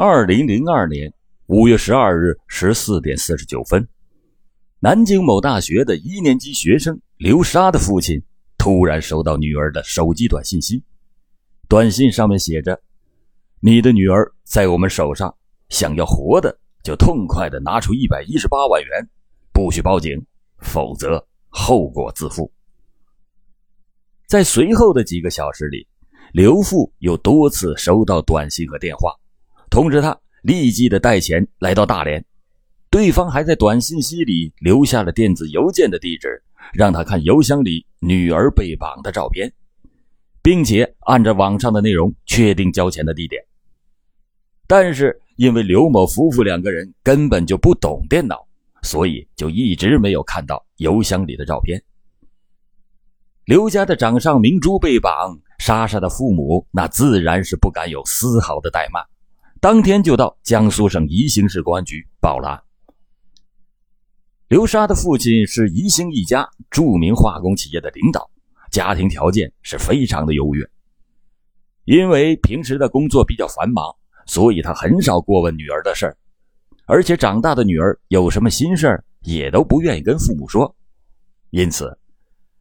二零零二年五月十二日十四点四十九分，南京某大学的一年级学生刘莎的父亲突然收到女儿的手机短信息，短信上面写着：“你的女儿在我们手上，想要活的就痛快的拿出一百一十八万元，不许报警，否则后果自负。”在随后的几个小时里，刘父又多次收到短信和电话。通知他立即的带钱来到大连，对方还在短信息里留下了电子邮件的地址，让他看邮箱里女儿被绑的照片，并且按照网上的内容确定交钱的地点。但是因为刘某夫妇两个人根本就不懂电脑，所以就一直没有看到邮箱里的照片。刘家的掌上明珠被绑，莎莎的父母那自然是不敢有丝毫的怠慢。当天就到江苏省宜兴市公安局报了案。刘莎的父亲是宜兴一家著名化工企业的领导，家庭条件是非常的优越。因为平时的工作比较繁忙，所以他很少过问女儿的事儿，而且长大的女儿有什么心事儿也都不愿意跟父母说。因此，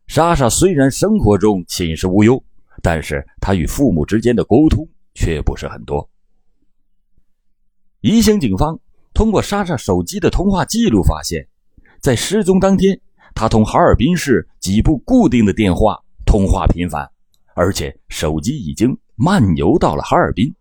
莎莎虽然生活中寝食无忧，但是她与父母之间的沟通却不是很多。宜兴警方通过莎莎手机的通话记录发现，在失踪当天，她同哈尔滨市几部固定的电话通话频繁，而且手机已经漫游到了哈尔滨。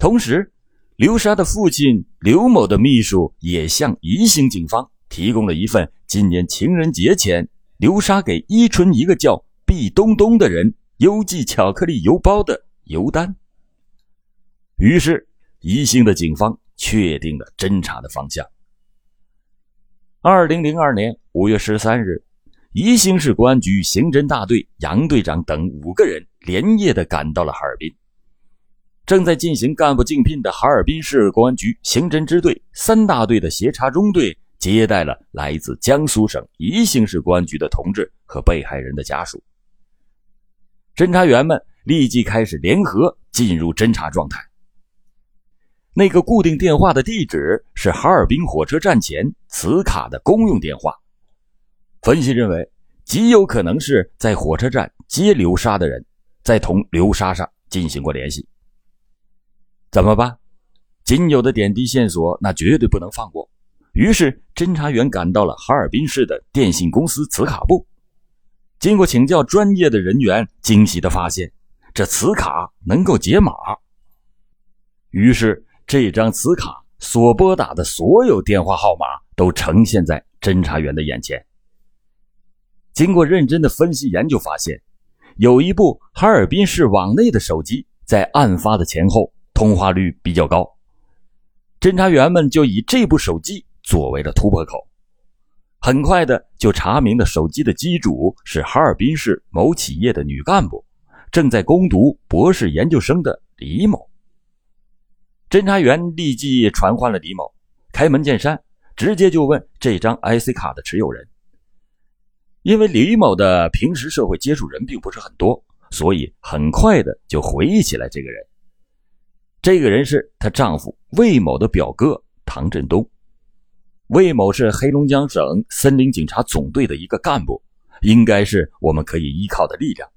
同时，刘莎的父亲刘某的秘书也向宜兴警方提供了一份今年情人节前刘莎给伊春一个叫毕东东的人邮寄巧克力邮包的邮单。于是。宜兴的警方确定了侦查的方向。二零零二年五月十三日，宜兴市公安局刑侦大队杨队长等五个人连夜的赶到了哈尔滨。正在进行干部竞聘的哈尔滨市公安局刑侦支队三大队的协查中队接待了来自江苏省宜兴市公安局的同志和被害人的家属。侦查员们立即开始联合进入侦查状态。那个固定电话的地址是哈尔滨火车站前磁卡的公用电话。分析认为，极有可能是在火车站接刘莎的人在同刘莎莎进行过联系。怎么办？仅有的点滴线索，那绝对不能放过。于是，侦查员赶到了哈尔滨市的电信公司磁卡部。经过请教专业的人员，惊喜的发现，这磁卡能够解码。于是。这张磁卡所拨打的所有电话号码都呈现在侦查员的眼前。经过认真的分析研究，发现有一部哈尔滨市网内的手机在案发的前后通话率比较高。侦查员们就以这部手机作为了突破口，很快的就查明了手机的机主是哈尔滨市某企业的女干部，正在攻读博士研究生的李某。侦查员立即传唤了李某，开门见山，直接就问这张 IC 卡的持有人。因为李某的平时社会接触人并不是很多，所以很快的就回忆起来这个人。这个人是她丈夫魏某的表哥唐振东。魏某是黑龙江省森林警察总队的一个干部，应该是我们可以依靠的力量。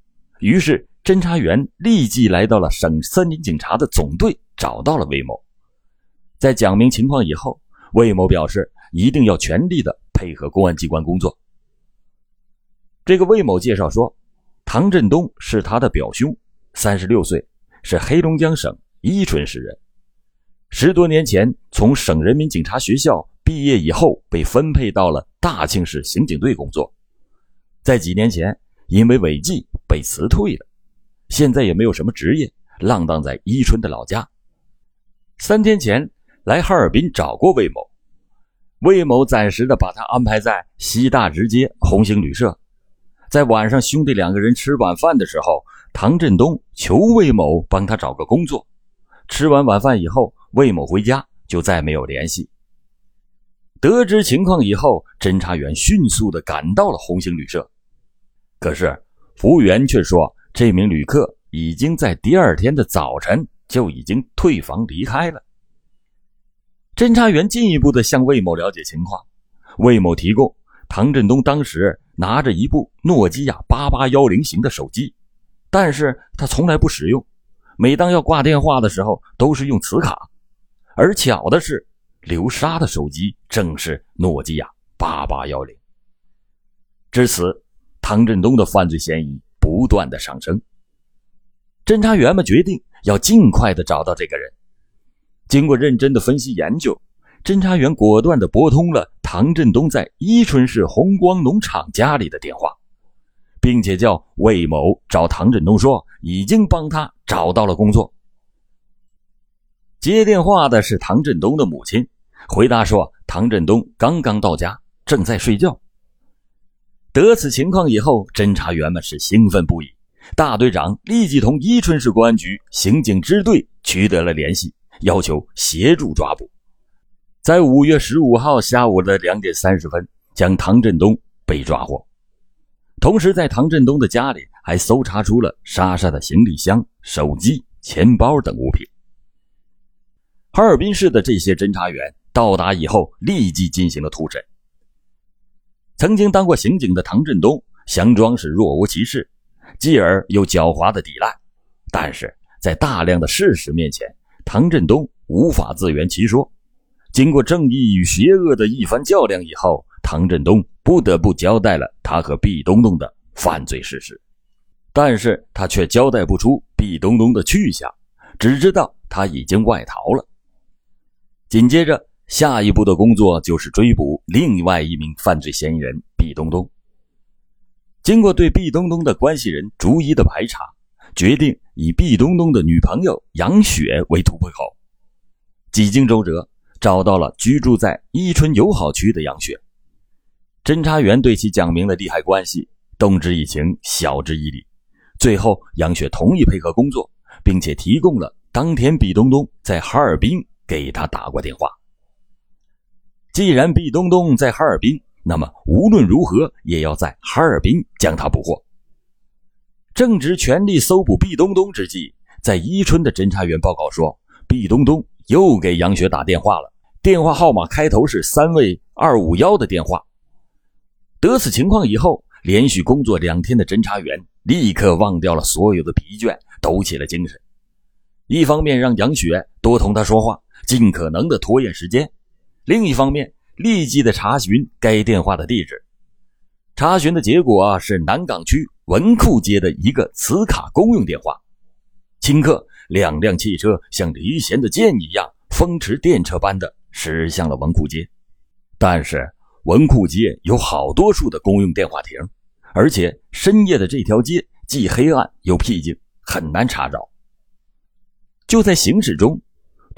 于是。侦查员立即来到了省森林警察的总队，找到了魏某。在讲明情况以后，魏某表示一定要全力的配合公安机关工作。这个魏某介绍说，唐振东是他的表兄，三十六岁，是黑龙江省伊春市人。十多年前从省人民警察学校毕业以后，被分配到了大庆市刑警队工作。在几年前，因为违纪被辞退了。现在也没有什么职业，浪荡在伊春的老家。三天前来哈尔滨找过魏某，魏某暂时的把他安排在西大直街红星旅社。在晚上兄弟两个人吃晚饭的时候，唐振东求魏某帮他找个工作。吃完晚饭以后，魏某回家就再没有联系。得知情况以后，侦查员迅速的赶到了红星旅社，可是服务员却说。这名旅客已经在第二天的早晨就已经退房离开了。侦查员进一步的向魏某了解情况，魏某提供唐振东当时拿着一部诺基亚八八幺零型的手机，但是他从来不使用，每当要挂电话的时候都是用磁卡。而巧的是，刘莎的手机正是诺基亚八八幺零。至此，唐振东的犯罪嫌疑不断的上升。侦查员们决定要尽快的找到这个人。经过认真的分析研究，侦查员果断地拨通了唐振东在伊春市红光农场家里的电话，并且叫魏某找唐振东说已经帮他找到了工作。接电话的是唐振东的母亲，回答说唐振东刚刚到家，正在睡觉。得此情况以后，侦查员们是兴奋不已，大队长立即同伊春市公安局刑警支队取得了联系。要求协助抓捕，在五月十五号下午的两点三十分，将唐振东被抓获。同时，在唐振东的家里还搜查出了莎莎的行李箱、手机、钱包等物品。哈尔滨市的这些侦查员到达以后，立即进行了突审。曾经当过刑警的唐振东，佯装是若无其事，继而又狡猾的抵赖，但是在大量的事实面前。唐振东无法自圆其说，经过正义与邪恶的一番较量以后，唐振东不得不交代了他和毕东东的犯罪事实，但是他却交代不出毕东东的去向，只知道他已经外逃了。紧接着，下一步的工作就是追捕另外一名犯罪嫌疑人毕东东。经过对毕东东的关系人逐一的排查。决定以毕东东的女朋友杨雪为突破口，几经周折，找到了居住在伊春友好区的杨雪。侦查员对其讲明了利害关系，动之以情，晓之以理。最后，杨雪同意配合工作，并且提供了当天毕东东在哈尔滨给他打过电话。既然毕东东在哈尔滨，那么无论如何也要在哈尔滨将他捕获。正值全力搜捕毕东东之际，在伊春的侦查员报告说，毕东东又给杨雪打电话了，电话号码开头是三位二五幺的电话。得此情况以后，连续工作两天的侦查员立刻忘掉了所有的疲倦，抖起了精神。一方面让杨雪多同他说话，尽可能的拖延时间；另一方面，立即的查询该电话的地址。查询的结果啊，是南岗区文库街的一个磁卡公用电话。顷刻，两辆汽车像离弦的箭一样，风驰电掣般的驶向了文库街。但是，文库街有好多处的公用电话亭，而且深夜的这条街既黑暗又僻静，很难查找。就在行驶中，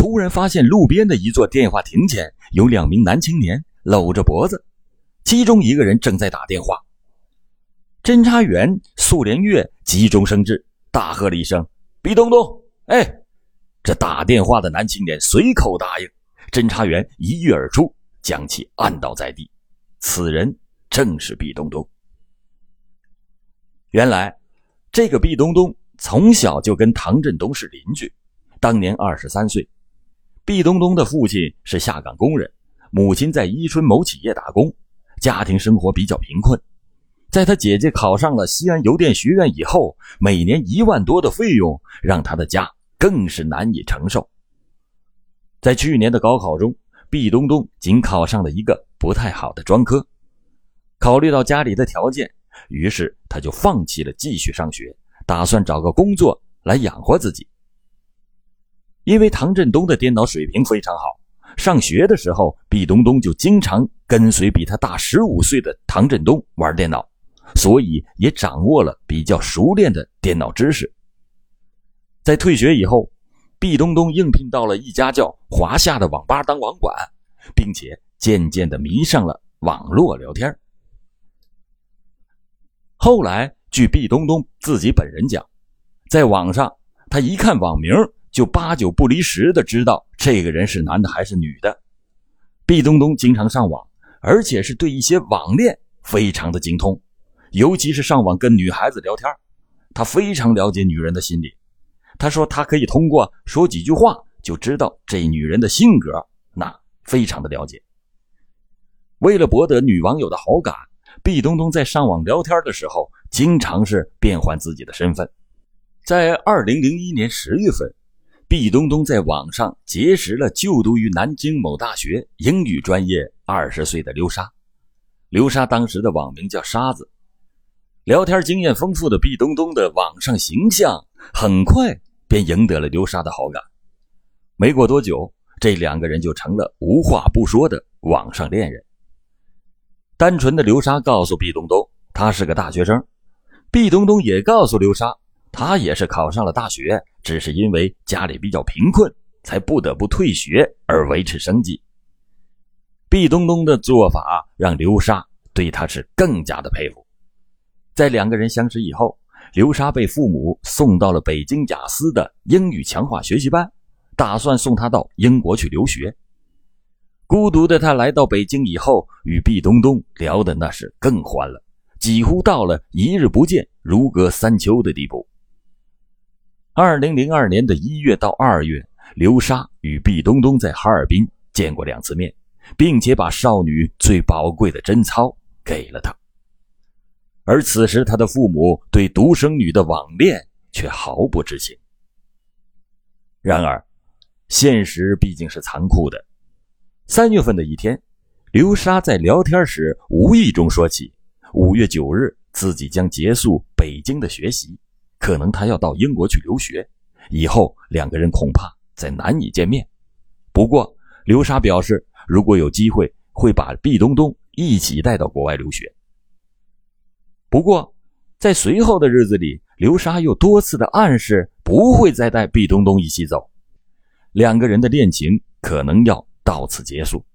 突然发现路边的一座电话亭前有两名男青年搂着脖子。其中一个人正在打电话，侦查员苏连月急中生智，大喝了一声：“毕东东！”哎，这打电话的男青年随口答应。侦查员一跃而出，将其按倒在地。此人正是毕东东。原来，这个毕东东从小就跟唐振东是邻居，当年二十三岁。毕东东的父亲是下岗工人，母亲在伊春某企业打工。家庭生活比较贫困，在他姐姐考上了西安邮电学院以后，每年一万多的费用让他的家更是难以承受。在去年的高考中，毕东东仅考上了一个不太好的专科，考虑到家里的条件，于是他就放弃了继续上学，打算找个工作来养活自己。因为唐振东的电脑水平非常好。上学的时候，毕东东就经常跟随比他大十五岁的唐振东玩电脑，所以也掌握了比较熟练的电脑知识。在退学以后，毕东东应聘到了一家叫华夏的网吧当网管，并且渐渐的迷上了网络聊天。后来，据毕东东自己本人讲，在网上他一看网名。就八九不离十的知道这个人是男的还是女的。毕东东经常上网，而且是对一些网恋非常的精通，尤其是上网跟女孩子聊天，他非常了解女人的心理。他说他可以通过说几句话就知道这女人的性格，那非常的了解。为了博得女网友的好感，毕东东在上网聊天的时候，经常是变换自己的身份。在二零零一年十月份，毕东东在网上结识了就读于南京某大学英语专业二十岁的刘莎。刘莎当时的网名叫沙子。聊天经验丰富的毕东东的网上形象很快便赢得了刘莎的好感。没过多久，这两个人就成了无话不说的网上恋人。单纯的刘莎告诉毕东东，他是个大学生。毕东东也告诉刘莎，他也是考上了大学，只是因为家里比较贫困，才不得不退学而维持生计。毕东东的做法让刘莎对他是更加的佩服。在两个人相识以后，刘莎被父母送到了北京雅思的英语强化学习班，打算送他到英国去留学。孤独的他来到北京以后，与毕东东聊的那是更欢了，几乎到了一日不见如隔三秋的地步。二零零二年的一月到二月，刘莎与毕东东在哈尔滨见过两次面，并且把少女最宝贵的贞操给了他。而此时，他的父母对独生女的网恋却毫不知情。然而，现实毕竟是残酷的。三月份的一天，刘莎在聊天时无意中说起，五月九日自己将结束北京的学习，可能他要到英国去留学，以后两个人恐怕再难以见面。不过，刘莎表示，如果有机会，会把毕东东一起带到国外留学。不过，在随后的日子里，刘莎又多次的暗示不会再带毕东东一起走，两个人的恋情可能要到此结束。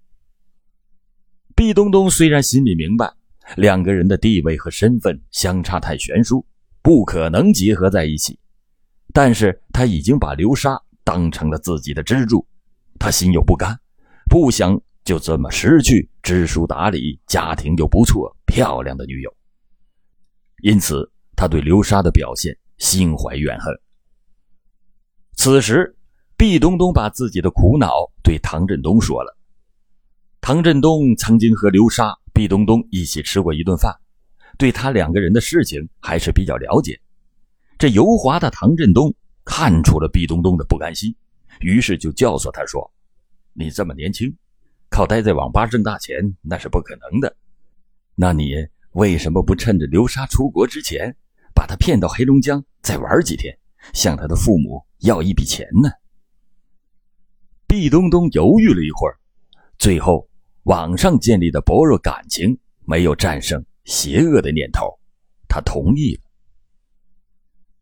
毕东东虽然心里明白两个人的地位和身份相差太悬殊，不可能结合在一起，但是他已经把流沙当成了自己的支柱，他心有不甘，不想就这么失去知书达理、家庭又不错、漂亮的女友。因此，他对刘莎的表现心怀怨恨。此时，毕东东把自己的苦恼对唐振东说了。唐振东曾经和刘莎、毕东东一起吃过一顿饭，对他两个人的事情还是比较了解。这油滑的唐振东看出了毕东东的不甘心，于是就教唆他说：“你这么年轻，靠待在网吧挣大钱那是不可能的。那你……”为什么不趁着刘莎出国之前，把她骗到黑龙江再玩几天，向她的父母要一笔钱呢？毕东东犹豫了一会儿，最后网上建立的薄弱感情没有战胜邪恶的念头，他同意了。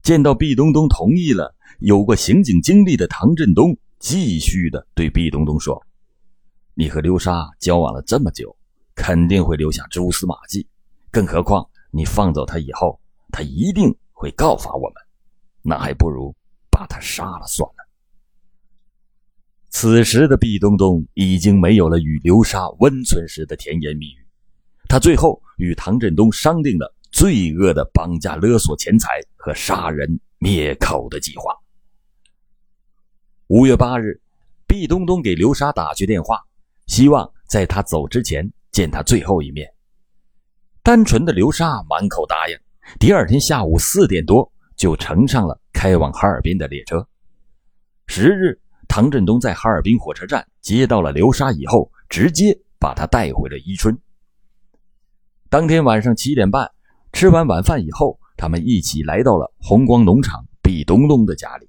见到毕东东同意了，有过刑警经历的唐振东继续的对毕东东说：“你和刘莎交往了这么久，肯定会留下蛛丝马迹。”更何况，你放走他以后，他一定会告发我们，那还不如把他杀了算了。此时的毕东东已经没有了与刘莎温存时的甜言蜜语，他最后与唐振东商定了罪恶的绑架、勒索钱财和杀人灭口的计划。五月八日，毕东东给刘莎打去电话，希望在他走之前见他最后一面。单纯的刘莎满口答应，第二天下午四点多就乘上了开往哈尔滨的列车。十日，唐振东在哈尔滨火车站接到了刘莎以后，直接把她带回了伊春。当天晚上七点半，吃完晚饭以后，他们一起来到了红光农场毕东东的家里。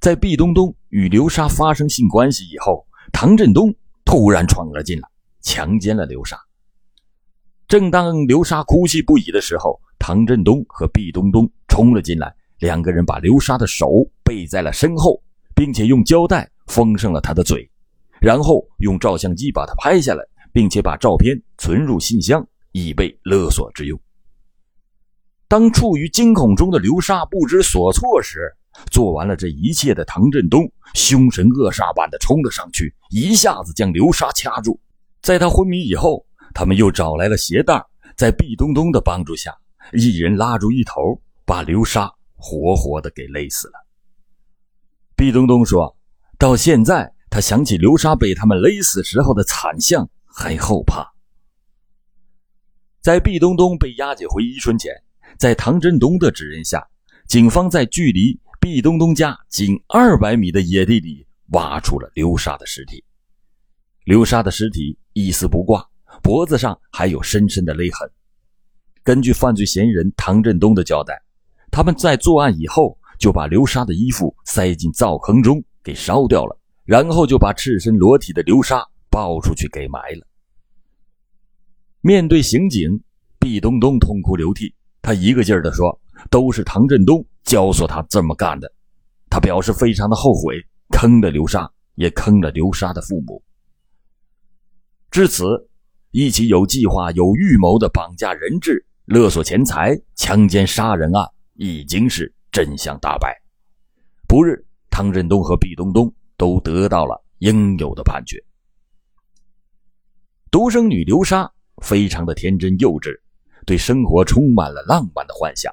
在毕东东与刘莎发生性关系以后，唐振东突然闯了进来，强奸了刘莎。正当刘莎哭泣不已的时候，唐振东和毕东东冲了进来，两个人把刘莎的手背在了身后，并且用胶带封上了她的嘴，然后用照相机把她拍下来，并且把照片存入信箱，以备勒索之用。当处于惊恐中的刘沙不知所措时，做完了这一切的唐振东凶神恶煞般的冲了上去，一下子将刘沙掐住，在他昏迷以后。他们又找来了鞋带，在毕东东的帮助下，一人拉住一头，把刘沙活活的给勒死了。毕东东说：“到现在，他想起刘沙被他们勒死时候的惨相，还后怕。”在毕东东被押解回伊春前，在唐振东的指认下，警方在距离毕东东家仅二百米的野地里挖出了刘沙的尸体。刘沙的尸体一丝不挂，脖子上还有深深的勒痕。根据犯罪嫌疑人唐振东的交代，他们在作案以后。就把刘沙的衣服塞进灶坑中给烧掉了，然后就把赤身裸体的刘沙抱出去给埋了。面对刑警，毕东东痛哭流涕，他一个劲儿地说：“都是唐振东教唆他这么干的。”他表示非常的后悔，坑了刘莎，也坑了刘莎的父母。至此，一起有计划、有预谋的绑架人质、勒索钱财、强奸杀人案已经是。真相大白，不日，唐振东和毕东东都得到了应有的判决。独生女刘莎非常的天真幼稚，对生活充满了浪漫的幻想，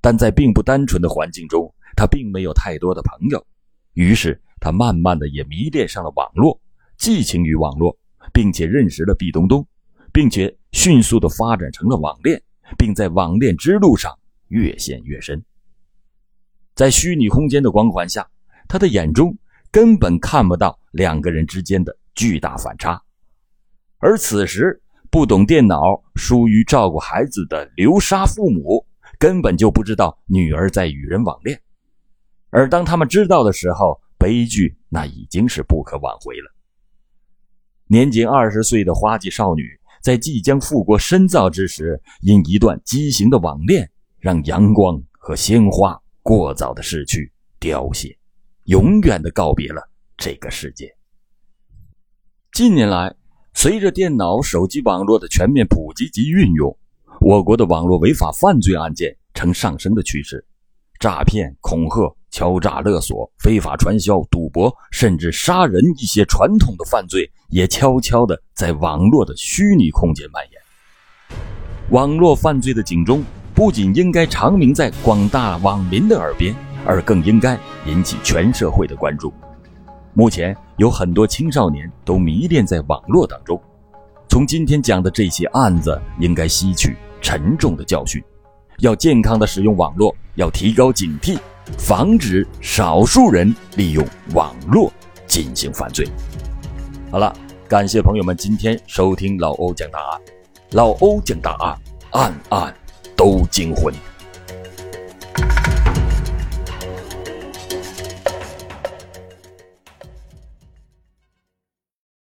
但在并不单纯的环境中，他并没有太多的朋友，于是他慢慢的也迷恋上了网络，寄情于网络，并且认识了毕东东，并且迅速的发展成了网恋，并在网恋之路上越陷越深。在虚拟空间的光环下，他的眼中根本看不到两个人之间的巨大反差。而此时，不懂电脑、疏于照顾孩子的刘莎父母根本就不知道女儿在与人网恋。而当他们知道的时候，悲剧那已经是不可挽回了。年仅二十岁的花季少女，在即将复国深造之时，因一段畸形的网恋，让阳光和鲜花。过早的逝去、凋谢，永远的告别了这个世界。近年来，随着电脑、手机网络的全面普及及运用，我国的网络违法犯罪案件呈上升的趋势，诈骗、恐吓、敲诈勒索、非法传销、赌博，甚至杀人一些传统的犯罪，也悄悄的在网络的虚拟空间蔓延。网络犯罪的警钟。不仅应该长鸣在广大网民的耳边，而更应该引起全社会的关注。目前有很多青少年都迷恋在网络当中，从今天讲的这些案子，应该吸取沉重的教训，要健康的使用网络，要提高警惕，防止少数人利用网络进行犯罪。好了，感谢朋友们今天收听老欧讲大案，老欧讲大案，案案。都惊魂。